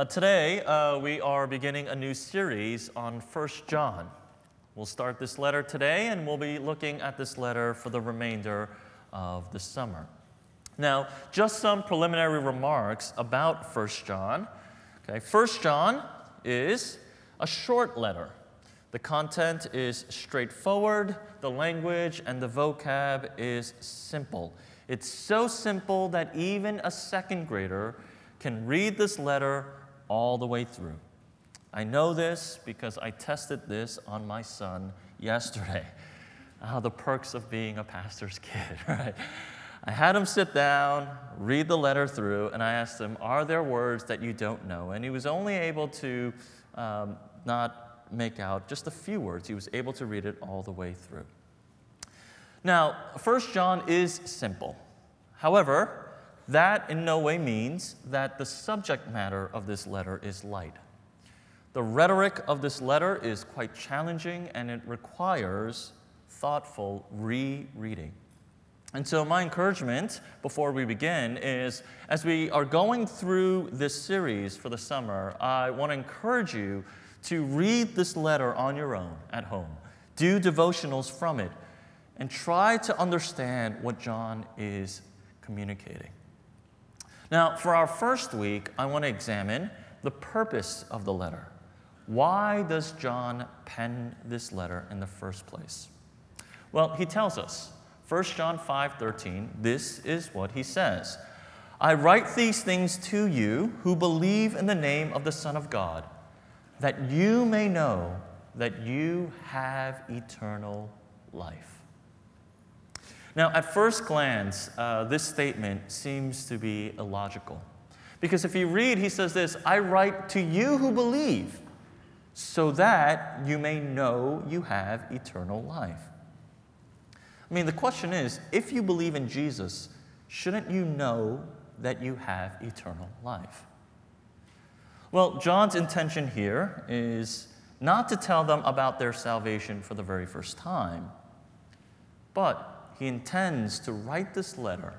Uh, today, uh, we are beginning a new series on 1 John. We'll start this letter today, and we'll be looking at this letter for the remainder of the summer. Now, just some preliminary remarks about 1 John. Okay, 1 John is a short letter. The content is straightforward, the language and the vocab is simple. It's so simple that even a second grader can read this letter all the way through. I know this because I tested this on my son yesterday. Uh, the perks of being a pastor's kid, right? I had him sit down, read the letter through, and I asked him, Are there words that you don't know? And he was only able to um, not make out just a few words. He was able to read it all the way through. Now, 1 John is simple. However, that in no way means that the subject matter of this letter is light. The rhetoric of this letter is quite challenging and it requires thoughtful rereading. And so, my encouragement before we begin is as we are going through this series for the summer, I want to encourage you to read this letter on your own at home, do devotionals from it, and try to understand what John is communicating. Now, for our first week, I want to examine the purpose of the letter. Why does John pen this letter in the first place? Well, he tells us. 1 John 5:13, this is what he says. I write these things to you who believe in the name of the Son of God, that you may know that you have eternal life. Now, at first glance, uh, this statement seems to be illogical. Because if you read, he says this I write to you who believe, so that you may know you have eternal life. I mean, the question is if you believe in Jesus, shouldn't you know that you have eternal life? Well, John's intention here is not to tell them about their salvation for the very first time, but he intends to write this letter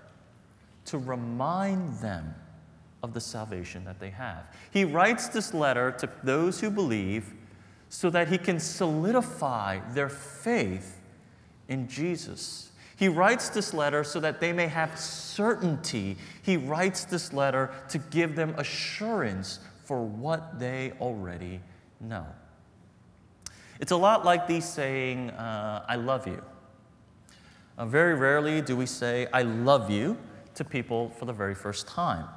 to remind them of the salvation that they have. He writes this letter to those who believe so that he can solidify their faith in Jesus. He writes this letter so that they may have certainty. He writes this letter to give them assurance for what they already know. It's a lot like the saying, uh, I love you. Uh, very rarely do we say, I love you to people for the very first time.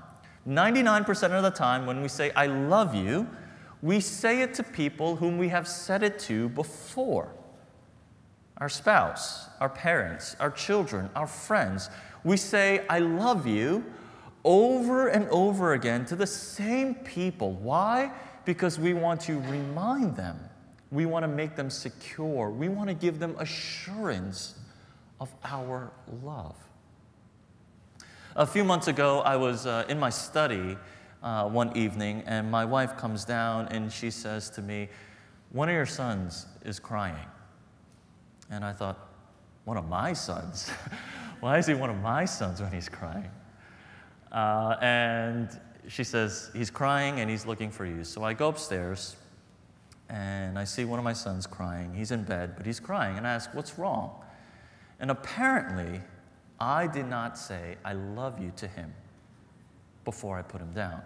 99% of the time, when we say, I love you, we say it to people whom we have said it to before our spouse, our parents, our children, our friends. We say, I love you over and over again to the same people. Why? Because we want to remind them, we want to make them secure, we want to give them assurance of our love. A few months ago, I was uh, in my study uh, one evening, and my wife comes down and she says to me, One of your sons is crying. And I thought, One of my sons? Why is he one of my sons when he's crying? Uh, and she says, He's crying and he's looking for you. So I go upstairs and I see one of my sons crying. He's in bed, but he's crying. And I ask, What's wrong? And apparently, I did not say, I love you to him before I put him down.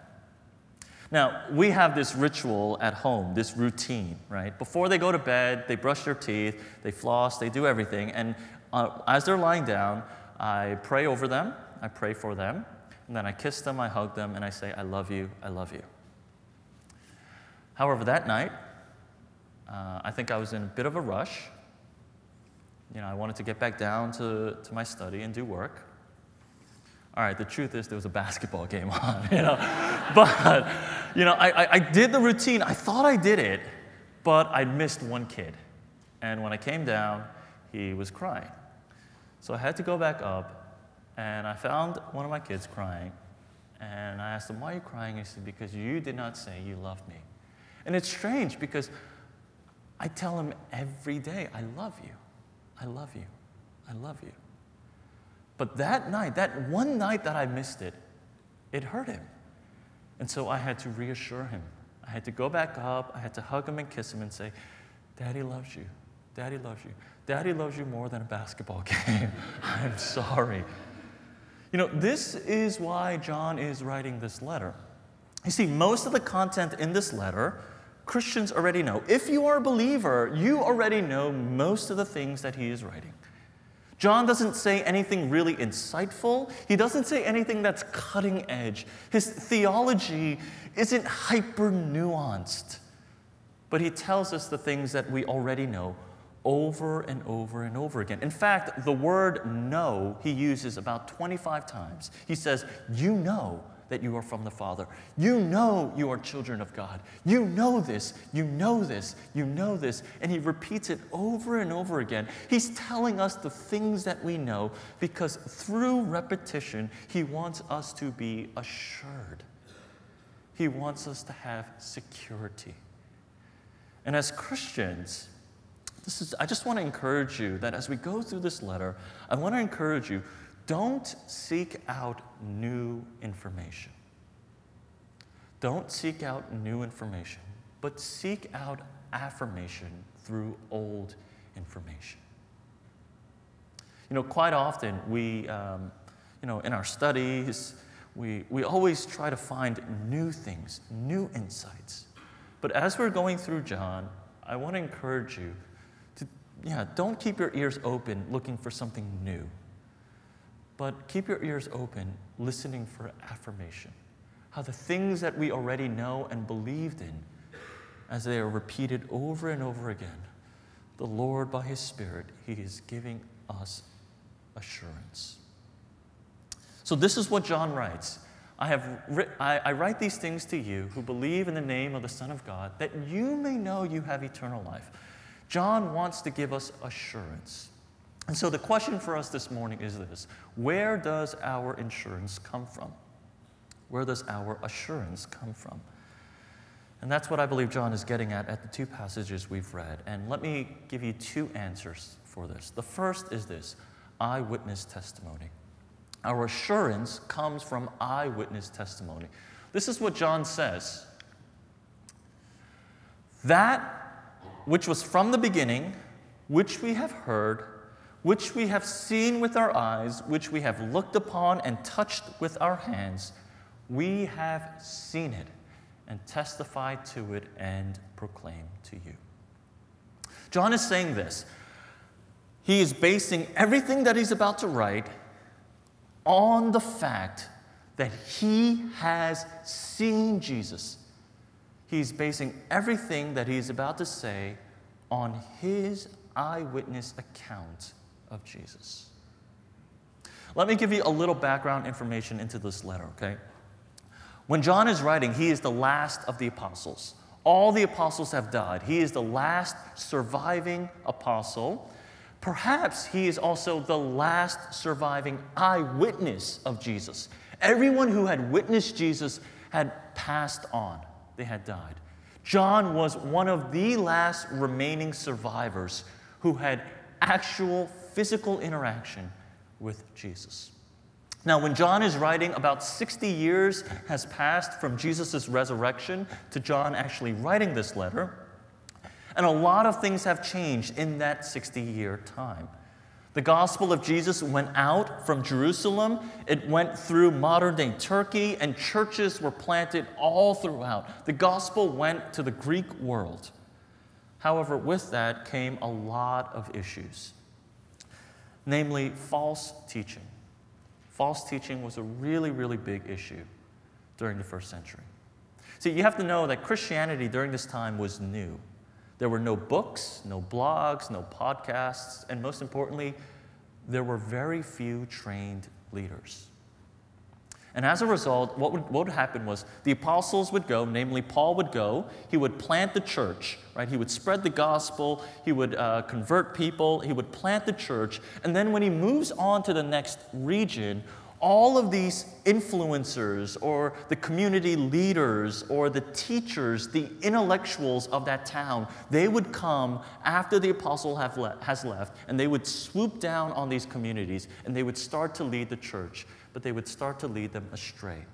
Now, we have this ritual at home, this routine, right? Before they go to bed, they brush their teeth, they floss, they do everything. And uh, as they're lying down, I pray over them, I pray for them, and then I kiss them, I hug them, and I say, I love you, I love you. However, that night, uh, I think I was in a bit of a rush you know, I wanted to get back down to, to my study and do work. All right, the truth is there was a basketball game on, you know. but, you know, I, I, I did the routine. I thought I did it, but I missed one kid. And when I came down, he was crying. So I had to go back up, and I found one of my kids crying. And I asked him, Why are you crying? He said, Because you did not say you love me. And it's strange because I tell him every day, I love you. I love you. I love you. But that night, that one night that I missed it, it hurt him. And so I had to reassure him. I had to go back up, I had to hug him and kiss him and say, Daddy loves you. Daddy loves you. Daddy loves you more than a basketball game. I'm sorry. You know, this is why John is writing this letter. You see, most of the content in this letter, Christians already know. If you are a believer, you already know most of the things that he is writing. John doesn't say anything really insightful. He doesn't say anything that's cutting edge. His theology isn't hyper nuanced. But he tells us the things that we already know over and over and over again. In fact, the word know he uses about 25 times. He says, You know that you are from the Father. You know you are children of God. You know this, you know this, you know this. And he repeats it over and over again. He's telling us the things that we know because through repetition, he wants us to be assured. He wants us to have security. And as Christians, this is, I just want to encourage you that as we go through this letter, I want to encourage you don't seek out new information. Don't seek out new information, but seek out affirmation through old information. You know, quite often we, um, you know, in our studies, we, we always try to find new things, new insights. But as we're going through John, I want to encourage you to, yeah, don't keep your ears open looking for something new but keep your ears open, listening for affirmation. How the things that we already know and believed in, as they are repeated over and over again, the Lord, by His Spirit, He is giving us assurance. So, this is what John writes. I, have I, I write these things to you who believe in the name of the Son of God, that you may know you have eternal life. John wants to give us assurance. And so the question for us this morning is this Where does our insurance come from? Where does our assurance come from? And that's what I believe John is getting at at the two passages we've read. And let me give you two answers for this. The first is this eyewitness testimony. Our assurance comes from eyewitness testimony. This is what John says That which was from the beginning, which we have heard, which we have seen with our eyes, which we have looked upon and touched with our hands, we have seen it and testified to it and proclaim to you. John is saying this. He is basing everything that he's about to write on the fact that he has seen Jesus. He's basing everything that he's about to say on his eyewitness account of Jesus. Let me give you a little background information into this letter, okay? When John is writing, he is the last of the apostles. All the apostles have died. He is the last surviving apostle. Perhaps he is also the last surviving eyewitness of Jesus. Everyone who had witnessed Jesus had passed on, they had died. John was one of the last remaining survivors who had actual physical interaction with Jesus. Now, when John is writing, about 60 years has passed from Jesus' resurrection to John actually writing this letter. And a lot of things have changed in that 60 year time. The gospel of Jesus went out from Jerusalem, it went through modern day Turkey, and churches were planted all throughout. The gospel went to the Greek world. However, with that came a lot of issues namely false teaching. False teaching was a really, really big issue during the first century. See, you have to know that Christianity during this time was new. There were no books, no blogs, no podcasts, and most importantly, there were very few trained leaders. And as a result, what would, what would happen was the apostles would go, namely Paul would go, he would plant the church, right? He would spread the gospel, he would uh, convert people, he would plant the church, and then when he moves on to the next region, all of these influencers or the community leaders or the teachers, the intellectuals of that town, they would come after the apostle le- has left and they would swoop down on these communities and they would start to lead the church but they would start to lead them astray.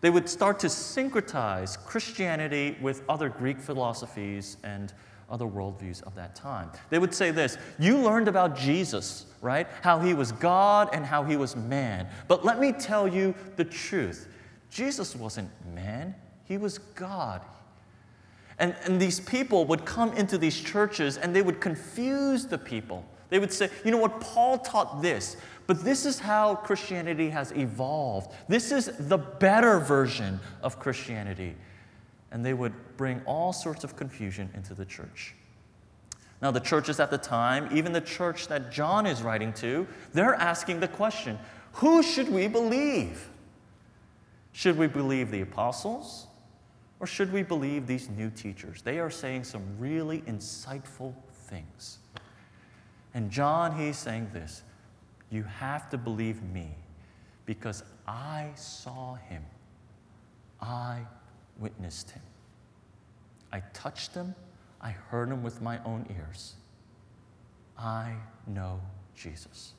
They would start to syncretize Christianity with other Greek philosophies and other worldviews of that time. They would say this You learned about Jesus, right? How he was God and how he was man. But let me tell you the truth Jesus wasn't man, he was God. And, and these people would come into these churches and they would confuse the people. They would say, you know what, Paul taught this, but this is how Christianity has evolved. This is the better version of Christianity and they would bring all sorts of confusion into the church. Now, the churches at the time, even the church that John is writing to, they're asking the question who should we believe? Should we believe the apostles or should we believe these new teachers? They are saying some really insightful things. And John, he's saying this you have to believe me because I saw him. I witnessed him. I touched him. I heard him with my own ears. I know Jesus.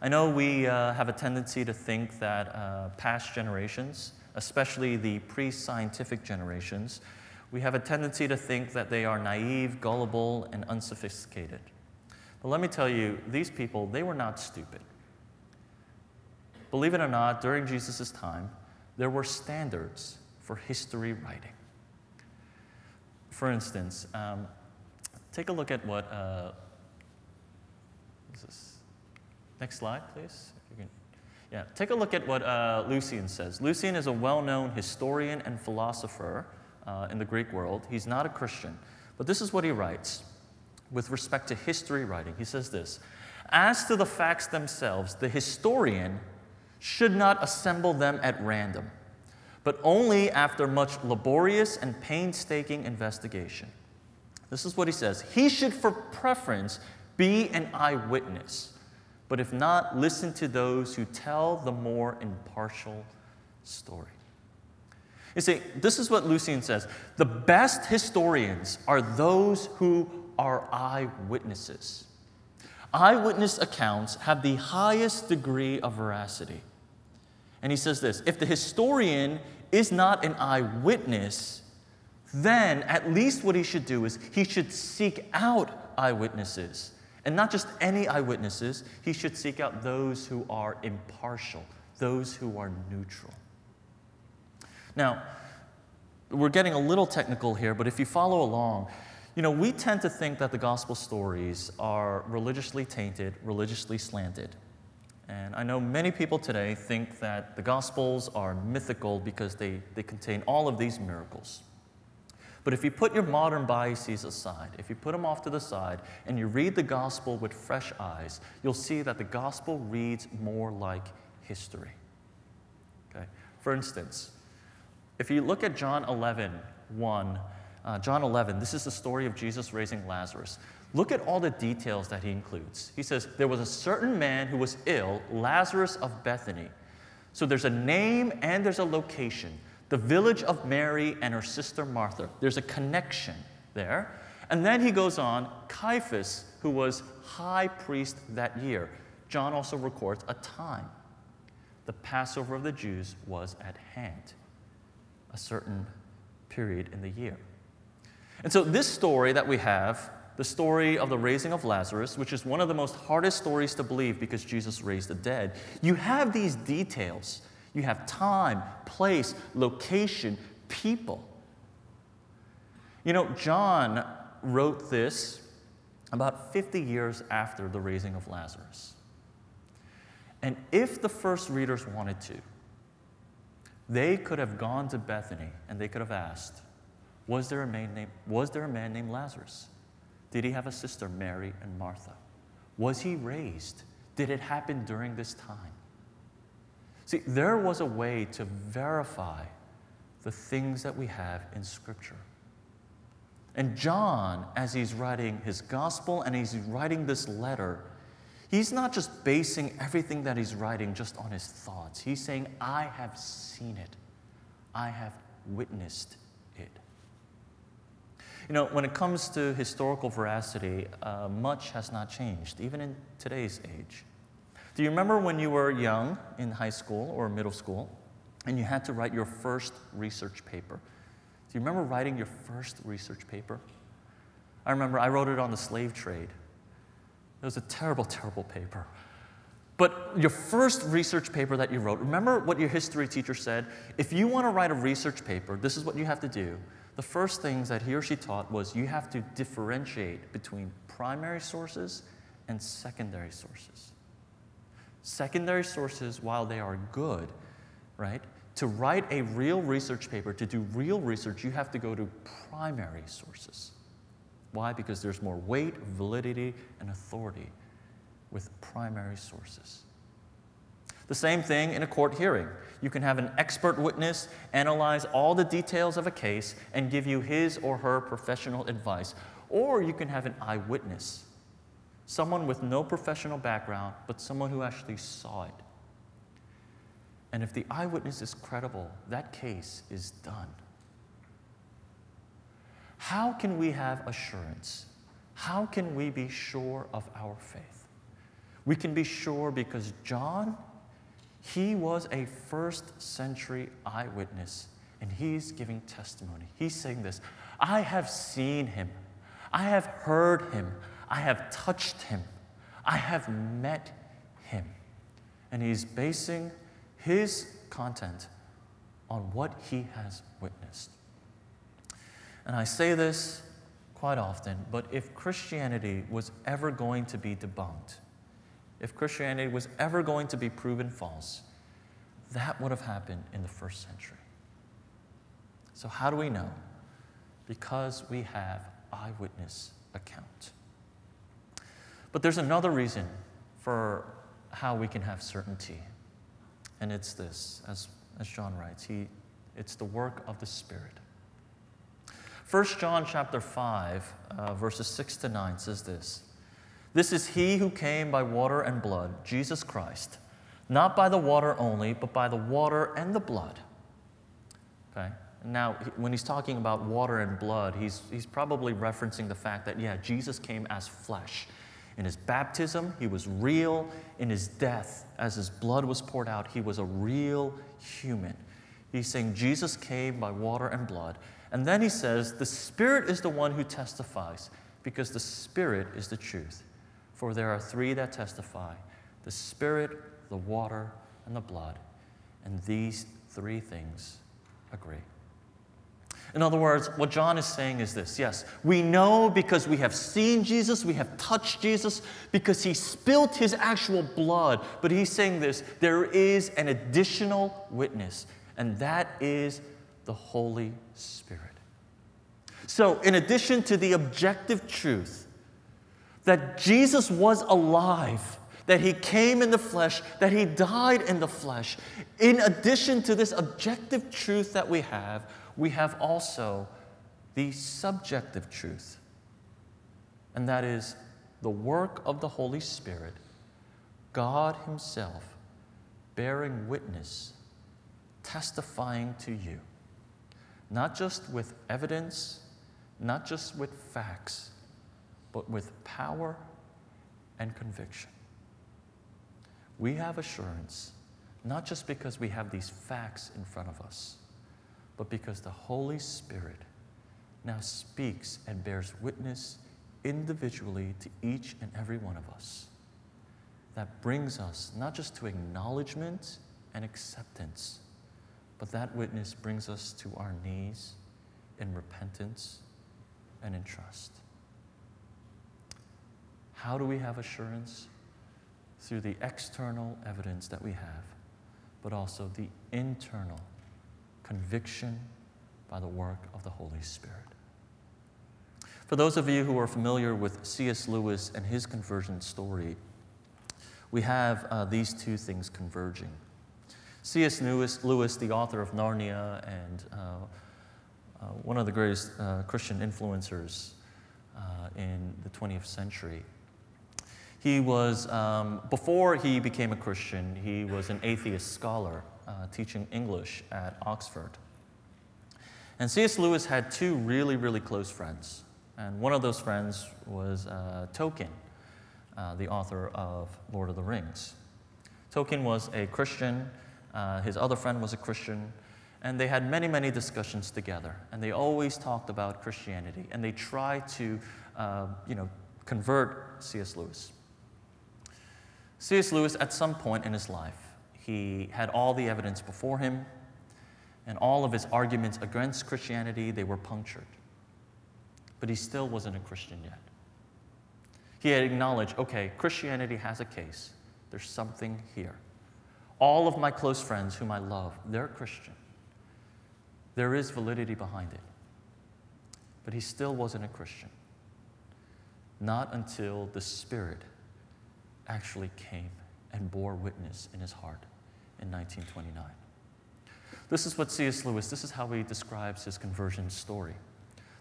I know we uh, have a tendency to think that uh, past generations, especially the pre scientific generations, we have a tendency to think that they are naive, gullible, and unsophisticated. But let me tell you, these people, they were not stupid. Believe it or not, during Jesus' time, there were standards for history writing. For instance, um, take a look at what. Uh, Next slide, please. Yeah, take a look at what uh, Lucian says. Lucian is a well known historian and philosopher uh, in the Greek world. He's not a Christian, but this is what he writes with respect to history writing. He says this As to the facts themselves, the historian should not assemble them at random, but only after much laborious and painstaking investigation. This is what he says He should, for preference, be an eyewitness, but if not, listen to those who tell the more impartial story. You see, this is what Lucian says the best historians are those who are eyewitnesses. Eyewitness accounts have the highest degree of veracity. And he says this if the historian is not an eyewitness, then at least what he should do is he should seek out eyewitnesses. And not just any eyewitnesses, he should seek out those who are impartial, those who are neutral. Now, we're getting a little technical here, but if you follow along, you know, we tend to think that the gospel stories are religiously tainted, religiously slanted. And I know many people today think that the Gospels are mythical because they, they contain all of these miracles. But if you put your modern biases aside, if you put them off to the side, and you read the Gospel with fresh eyes, you'll see that the Gospel reads more like history. Okay? For instance, if you look at John 11, 1, uh, John 11, this is the story of Jesus raising Lazarus. Look at all the details that he includes. He says, There was a certain man who was ill, Lazarus of Bethany. So there's a name and there's a location the village of Mary and her sister Martha. There's a connection there. And then he goes on Caiaphas, who was high priest that year. John also records a time. The Passover of the Jews was at hand, a certain period in the year. And so, this story that we have the story of the raising of Lazarus, which is one of the most hardest stories to believe because Jesus raised the dead, you have these details. You have time, place, location, people. You know, John wrote this about 50 years after the raising of Lazarus. And if the first readers wanted to, they could have gone to Bethany and they could have asked, was there a man named, was there a man named Lazarus? Did he have a sister, Mary and Martha? Was he raised? Did it happen during this time? See, there was a way to verify the things that we have in Scripture. And John, as he's writing his gospel and he's writing this letter, he's not just basing everything that he's writing just on his thoughts. He's saying, I have seen it, I have witnessed you know, when it comes to historical veracity, uh, much has not changed, even in today's age. Do you remember when you were young in high school or middle school? and you had to write your first research paper. Do you remember writing your first research paper? I remember I wrote it on the slave trade. It was a terrible, terrible paper. But your first research paper that you wrote, remember what your history teacher said? If you want to write a research paper, this is what you have to do. The first things that he or she taught was you have to differentiate between primary sources and secondary sources. Secondary sources, while they are good, right? To write a real research paper, to do real research, you have to go to primary sources. Why? Because there's more weight, validity, and authority with primary sources. The same thing in a court hearing. You can have an expert witness analyze all the details of a case and give you his or her professional advice. Or you can have an eyewitness, someone with no professional background, but someone who actually saw it. And if the eyewitness is credible, that case is done. How can we have assurance? How can we be sure of our faith? We can be sure because John, he was a first century eyewitness and he's giving testimony. He's saying this I have seen him, I have heard him, I have touched him, I have met him. And he's basing his content on what he has witnessed. And I say this quite often, but if Christianity was ever going to be debunked, if Christianity was ever going to be proven false, that would have happened in the first century. So, how do we know? Because we have eyewitness account. But there's another reason for how we can have certainty, and it's this, as, as John writes, he, it's the work of the Spirit. 1 John chapter 5, uh, verses 6 to 9 says this This is he who came by water and blood, Jesus Christ, not by the water only, but by the water and the blood. Okay? Now, when he's talking about water and blood, he's, he's probably referencing the fact that, yeah, Jesus came as flesh. In his baptism, he was real. In his death, as his blood was poured out, he was a real human. He's saying Jesus came by water and blood. And then he says, The Spirit is the one who testifies, because the Spirit is the truth. For there are three that testify the Spirit, the water, and the blood. And these three things agree. In other words, what John is saying is this yes, we know because we have seen Jesus, we have touched Jesus, because he spilt his actual blood. But he's saying this there is an additional witness, and that is the Holy Spirit. So, in addition to the objective truth that Jesus was alive, that he came in the flesh, that he died in the flesh, in addition to this objective truth that we have, we have also the subjective truth, and that is the work of the Holy Spirit, God Himself bearing witness, testifying to you not just with evidence, not just with facts, but with power and conviction. We have assurance, not just because we have these facts in front of us, but because the Holy Spirit now speaks and bears witness individually to each and every one of us. That brings us not just to acknowledgement and acceptance but that witness brings us to our knees in repentance and in trust. How do we have assurance? Through the external evidence that we have, but also the internal conviction by the work of the Holy Spirit. For those of you who are familiar with C.S. Lewis and his conversion story, we have uh, these two things converging. C.S. Lewis, Lewis, the author of Narnia and uh, uh, one of the greatest uh, Christian influencers uh, in the 20th century. He was, um, before he became a Christian, he was an atheist scholar uh, teaching English at Oxford. And C.S. Lewis had two really, really close friends. And one of those friends was uh, Tolkien, the author of Lord of the Rings. Tolkien was a Christian Uh, his other friend was a Christian. And they had many, many discussions together. And they always talked about Christianity. And they tried to, uh, you know, convert C.S. Lewis. C.S. Lewis, at some point in his life, he had all the evidence before him, and all of his arguments against Christianity, they were punctured. But he still wasn't a Christian yet. He had acknowledged, okay, Christianity has a case. There's something here. All of my close friends whom I love, they're Christian. There is validity behind it. But he still wasn't a Christian. Not until the Spirit actually came and bore witness in his heart in 1929. This is what C.S. Lewis, this is how he describes his conversion story.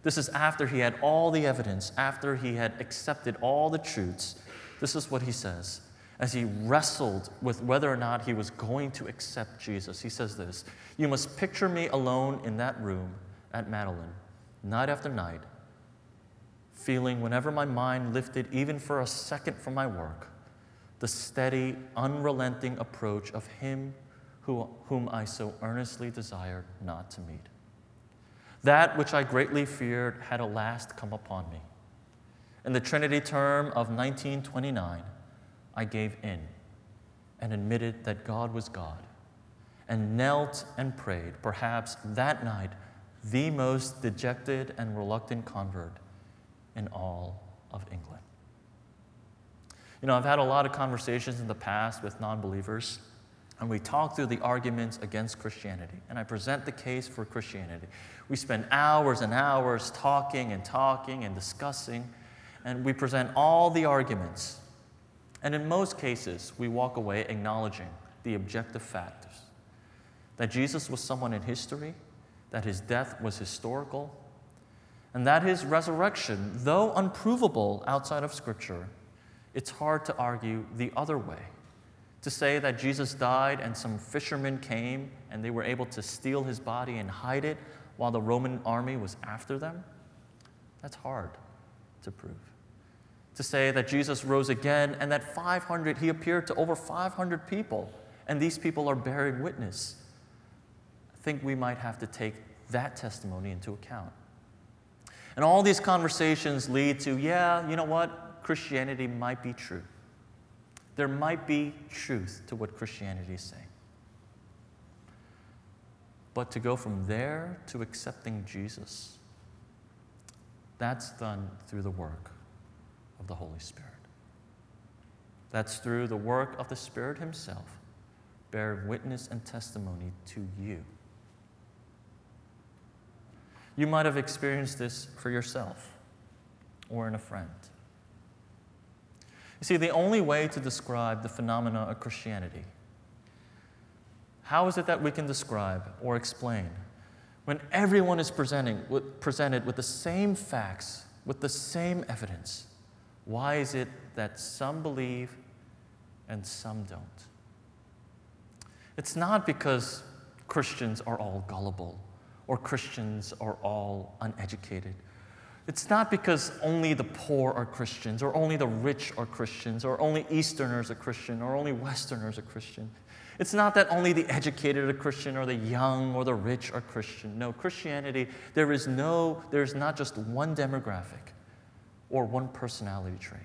This is after he had all the evidence, after he had accepted all the truths. This is what he says as he wrestled with whether or not he was going to accept Jesus. He says this You must picture me alone in that room at Magdalen, night after night, feeling whenever my mind lifted even for a second from my work, the steady, unrelenting approach of Him who, whom I so earnestly desired not to meet. That which I greatly feared had at last come upon me. In the Trinity term of 1929, I gave in and admitted that God was God and knelt and prayed, perhaps that night, the most dejected and reluctant convert in all of England. You know, I've had a lot of conversations in the past with non believers, and we talk through the arguments against Christianity, and I present the case for Christianity. We spend hours and hours talking and talking and discussing, and we present all the arguments. And in most cases, we walk away acknowledging the objective factors that Jesus was someone in history, that his death was historical, and that his resurrection, though unprovable outside of Scripture, it's hard to argue the other way. To say that Jesus died and some fishermen came and they were able to steal his body and hide it while the Roman army was after them, that's hard to prove. To say that Jesus rose again and that 500, he appeared to over 500 people, and these people are bearing witness. I think we might have to take that testimony into account. And all these conversations lead to, yeah, you know what? Christianity might be true. There might be truth to what Christianity is saying. But to go from there to accepting Jesus, that's done through the work of the Holy Spirit. That's through the work of the Spirit Himself, bearing witness and testimony to you. You might have experienced this for yourself or in a friend. You see, the only way to describe the phenomena of Christianity, how is it that we can describe or explain when everyone is presenting, presented with the same facts, with the same evidence? Why is it that some believe and some don't? It's not because Christians are all gullible or Christians are all uneducated. It's not because only the poor are Christians, or only the rich are Christians, or only Easterners are Christian, or only Westerners are Christian. It's not that only the educated are Christian, or the young, or the rich are Christian. No, Christianity, there is no, there is not just one demographic or one personality trait.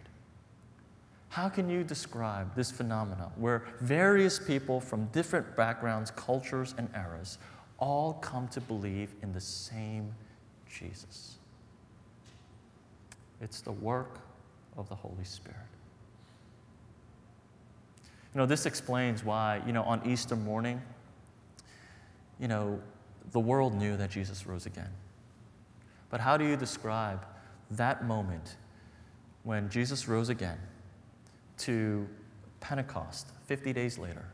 How can you describe this phenomenon where various people from different backgrounds, cultures, and eras all come to believe in the same Jesus. It's the work of the Holy Spirit. You know, this explains why, you know, on Easter morning, you know, the world knew that Jesus rose again. But how do you describe that moment when Jesus rose again to Pentecost 50 days later?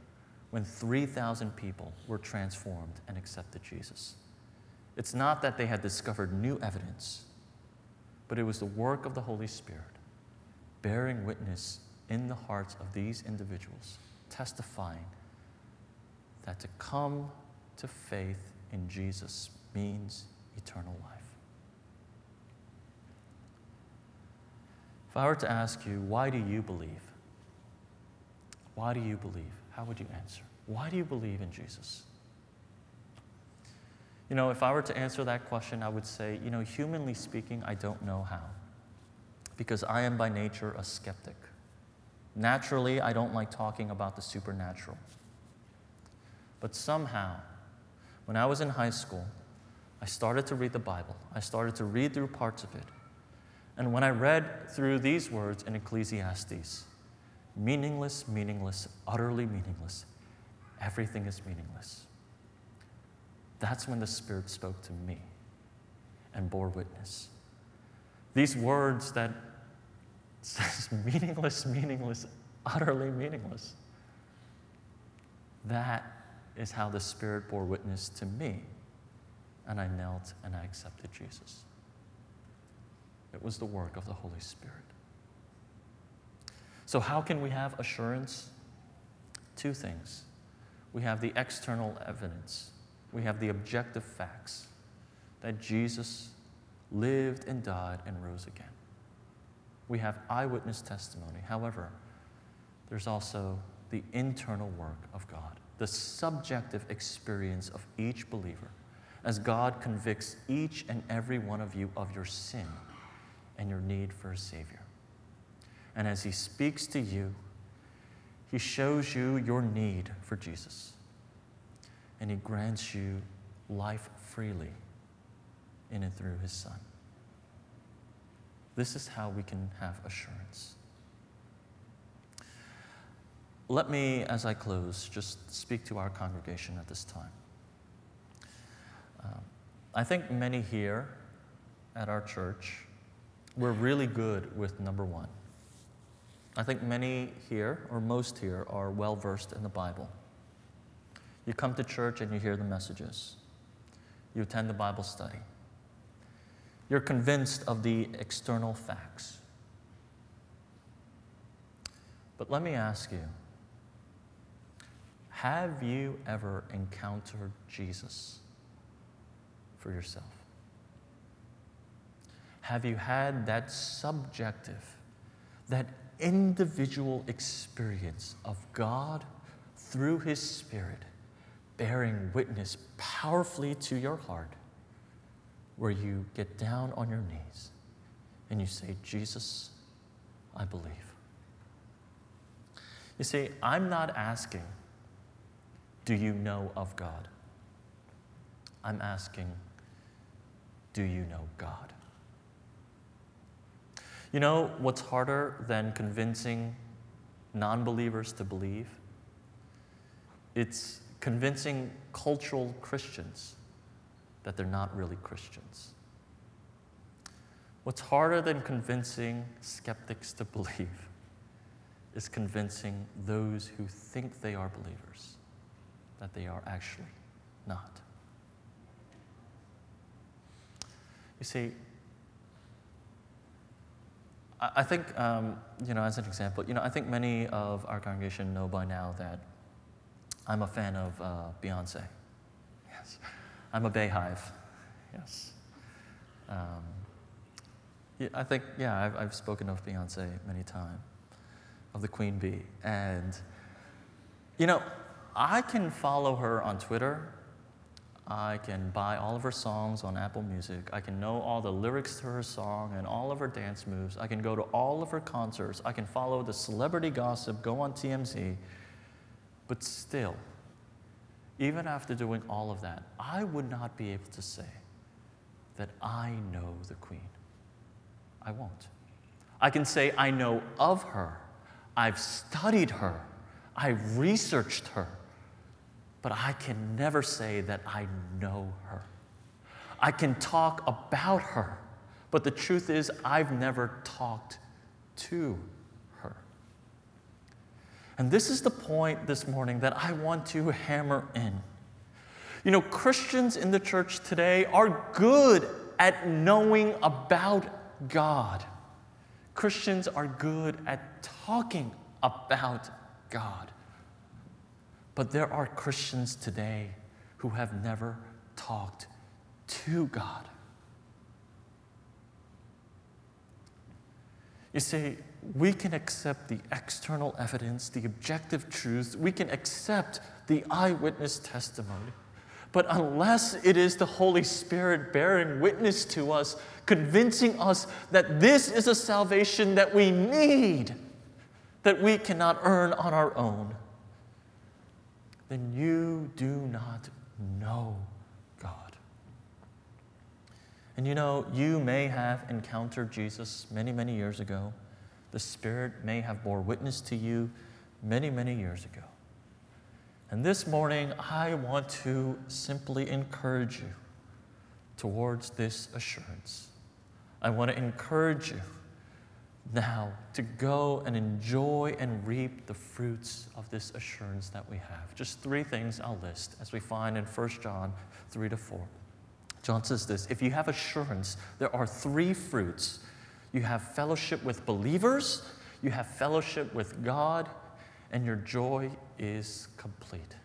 when 3,000 people were transformed and accepted Jesus. It's not that they had discovered new evidence, but it was the work of the Holy Spirit bearing witness in the hearts of these individuals, testifying that to come to faith in Jesus means eternal life. If I were to ask you, why do you believe? Why do you believe? How would you answer? Why do you believe in Jesus? You know, if I were to answer that question, I would say, you know, humanly speaking, I don't know how. Because I am by nature a skeptic. Naturally, I don't like talking about the supernatural. But somehow, when I was in high school, I started to read the Bible. I started to read through parts of it. And when I read through these words in Ecclesiastes, meaningless, meaningless, utterly meaningless, everything is meaningless. That's when the Spirit spoke to me and bore witness. These words that says meaningless, meaningless, utterly meaningless. That is how the Spirit bore witness to me. And I knelt and I accepted Jesus. It was the work of the Holy Spirit. So, how can we have assurance? Two things. We have the external evidence, we have the objective facts that Jesus lived and died and rose again. We have eyewitness testimony. However, there's also the internal work of God, the subjective experience of each believer, as God convicts each and every one of you of your sin and your need for a Savior. And as He speaks to you, He shows you your need for Jesus. And He grants you life freely in and through His Son. This is how we can have assurance. Let me, as I close, just speak to our congregation at this time. Um, I think many here at our church, we're really good with number one. I think many here, or most here, are well versed in the Bible. You come to church and you hear the messages, you attend the Bible study. You're convinced of the external facts. But let me ask you have you ever encountered Jesus for yourself? Have you had that subjective, that individual experience of God through His Spirit bearing witness powerfully to your heart? where you get down on your knees and you say, Jesus, I believe. You see, I'm not asking, do you know of God? I'm asking, do you know God? You know what's harder than convincing non believers to believe? It's convincing cultural Christians that they're not really Christians. What's harder than convincing skeptics to believe is convincing those who think they are believers that they are actually not. You see, I think, um, you know, as an example, you know, I think many of our congregation know by now that I'm a fan of uh, Beyonce. Yes. I'm a BeyHive. Yes. Um, yeah, I think, yeah, I've, I've spoken of Beyonce many times, of the Queen Bee. And, you know, I can follow her on Twitter. I can buy all of her songs on Apple Music. I can know all the lyrics to her song and all of her dance moves. I can go to all of her concerts. I can follow the celebrity gossip, go on TMZ. But still, even after doing all of that, I would not be able to say that I know the Queen. I won't. I can say I know of her, I've studied her, I've researched her, but I can never say that I know her. I can talk about her, but the truth is, I've never talked to and this is the point this morning that I want to hammer in. You know, Christians in the church today are good at knowing about God. Christians are good at talking about God. But there are Christians today who have never talked to God. You see, we can accept the external evidence, the objective truth, we can accept the eyewitness testimony. But unless it is the Holy Spirit bearing witness to us, convincing us that this is a salvation that we need, that we cannot earn on our own, then you do not know God. And you know, you may have encountered Jesus many, many years ago. The Spirit may have bore witness to you many, many years ago. And this morning, I want to simply encourage you towards this assurance. I want to encourage you now to go and enjoy and reap the fruits of this assurance that we have. Just three things I'll list as we find in 1 John 3 to 4. John says this If you have assurance, there are three fruits you have fellowship with believers, you have fellowship with God, and your joy is complete.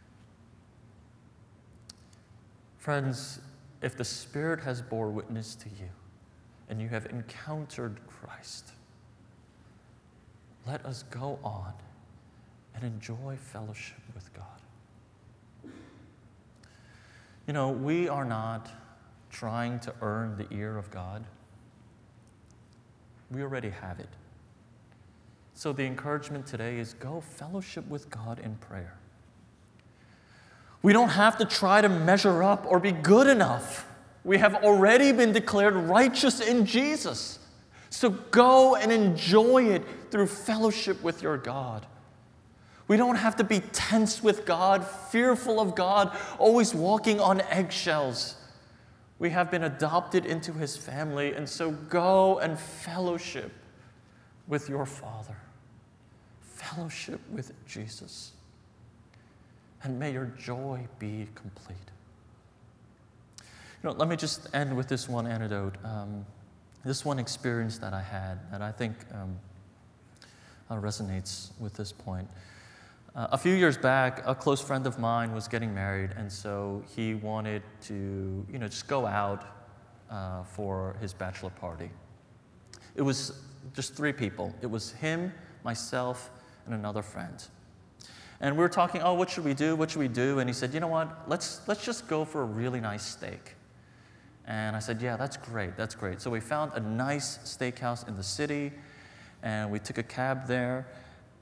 Friends, if the Spirit has bore witness to you and you have encountered Christ, let us go on and enjoy fellowship with God. You know, we are not trying to earn the ear of God, we already have it. So, the encouragement today is go fellowship with God in prayer. We don't have to try to measure up or be good enough. We have already been declared righteous in Jesus. So go and enjoy it through fellowship with your God. We don't have to be tense with God, fearful of God, always walking on eggshells. We have been adopted into his family, and so go and fellowship with your Father. Fellowship with Jesus. And may your joy be complete. You know, let me just end with this one anecdote. Um, this one experience that I had that I think um, uh, resonates with this point. Uh, a few years back, a close friend of mine was getting married, and so he wanted to, you know, just go out uh, for his bachelor party. It was just three people. It was him, myself, and another friend. And we were talking, oh, what should we do? What should we do? And he said, you know what? Let's, let's just go for a really nice steak. And I said, yeah, that's great. That's great. So we found a nice steakhouse in the city, and we took a cab there.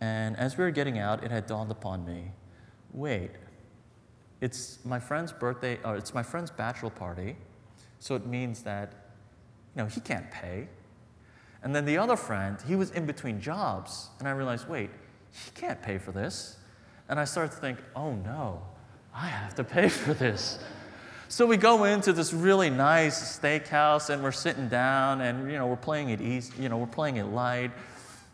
And as we were getting out, it had dawned upon me wait, it's my friend's birthday, or it's my friend's bachelor party, so it means that, you know, he can't pay. And then the other friend, he was in between jobs, and I realized, wait, he can't pay for this. And I started to think, oh no, I have to pay for this. So we go into this really nice steakhouse and we're sitting down and you know we're playing it easy, you know, we're playing it light.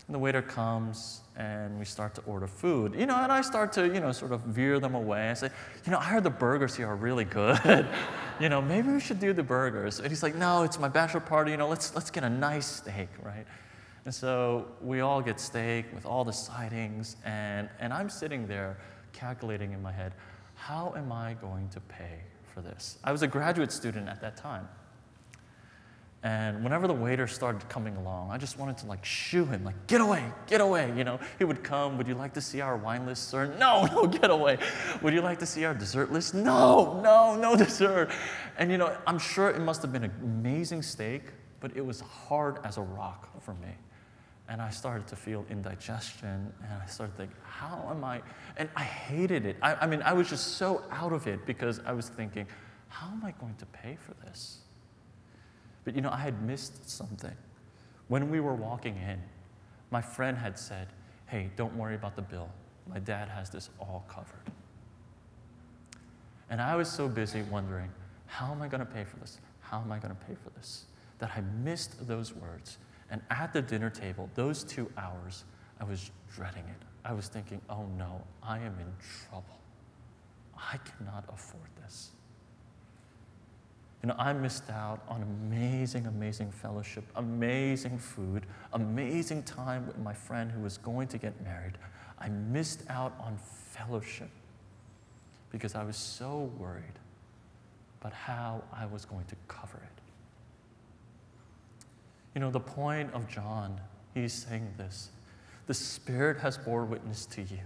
And the waiter comes and we start to order food. You know, and I start to, you know, sort of veer them away. I say, you know, I heard the burgers here are really good. you know, maybe we should do the burgers. And he's like, no, it's my bachelor party, you know, let's let's get a nice steak, right? And so we all get steak with all the sidings, and, and I'm sitting there calculating in my head, how am I going to pay for this? I was a graduate student at that time. And whenever the waiter started coming along, I just wanted to like shoo him, like, get away, get away. You know, he would come, would you like to see our wine list, sir? No, no, get away. Would you like to see our dessert list? No, no, no dessert. And you know, I'm sure it must have been an amazing steak, but it was hard as a rock for me. And I started to feel indigestion, and I started thinking, how am I? And I hated it. I, I mean, I was just so out of it because I was thinking, how am I going to pay for this? But you know, I had missed something. When we were walking in, my friend had said, Hey, don't worry about the bill. My dad has this all covered. And I was so busy wondering, How am I going to pay for this? How am I going to pay for this? That I missed those words. And at the dinner table, those two hours, I was dreading it. I was thinking, oh no, I am in trouble. I cannot afford this. You know, I missed out on amazing, amazing fellowship, amazing food, amazing time with my friend who was going to get married. I missed out on fellowship because I was so worried about how I was going to cover it. You know, the point of John He's saying this The Spirit has bore witness to you.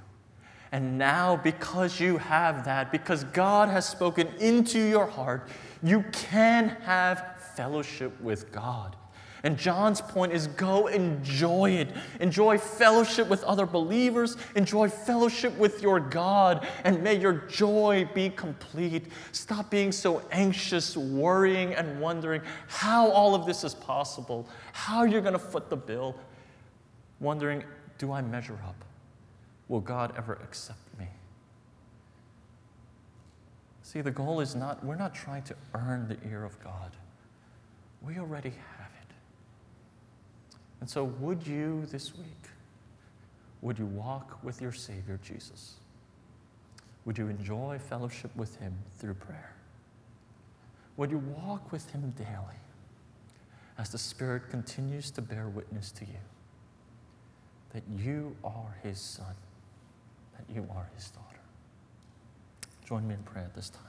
And now, because you have that, because God has spoken into your heart, you can have fellowship with God. And John's point is go enjoy it. Enjoy fellowship with other believers. Enjoy fellowship with your God. And may your joy be complete. Stop being so anxious, worrying, and wondering how all of this is possible, how you're going to foot the bill. Wondering, do I measure up? Will God ever accept me? See, the goal is not, we're not trying to earn the ear of God. We already have it. And so, would you this week, would you walk with your Savior Jesus? Would you enjoy fellowship with Him through prayer? Would you walk with Him daily as the Spirit continues to bear witness to you that you are His Son? You are his daughter. Join me in prayer at this time.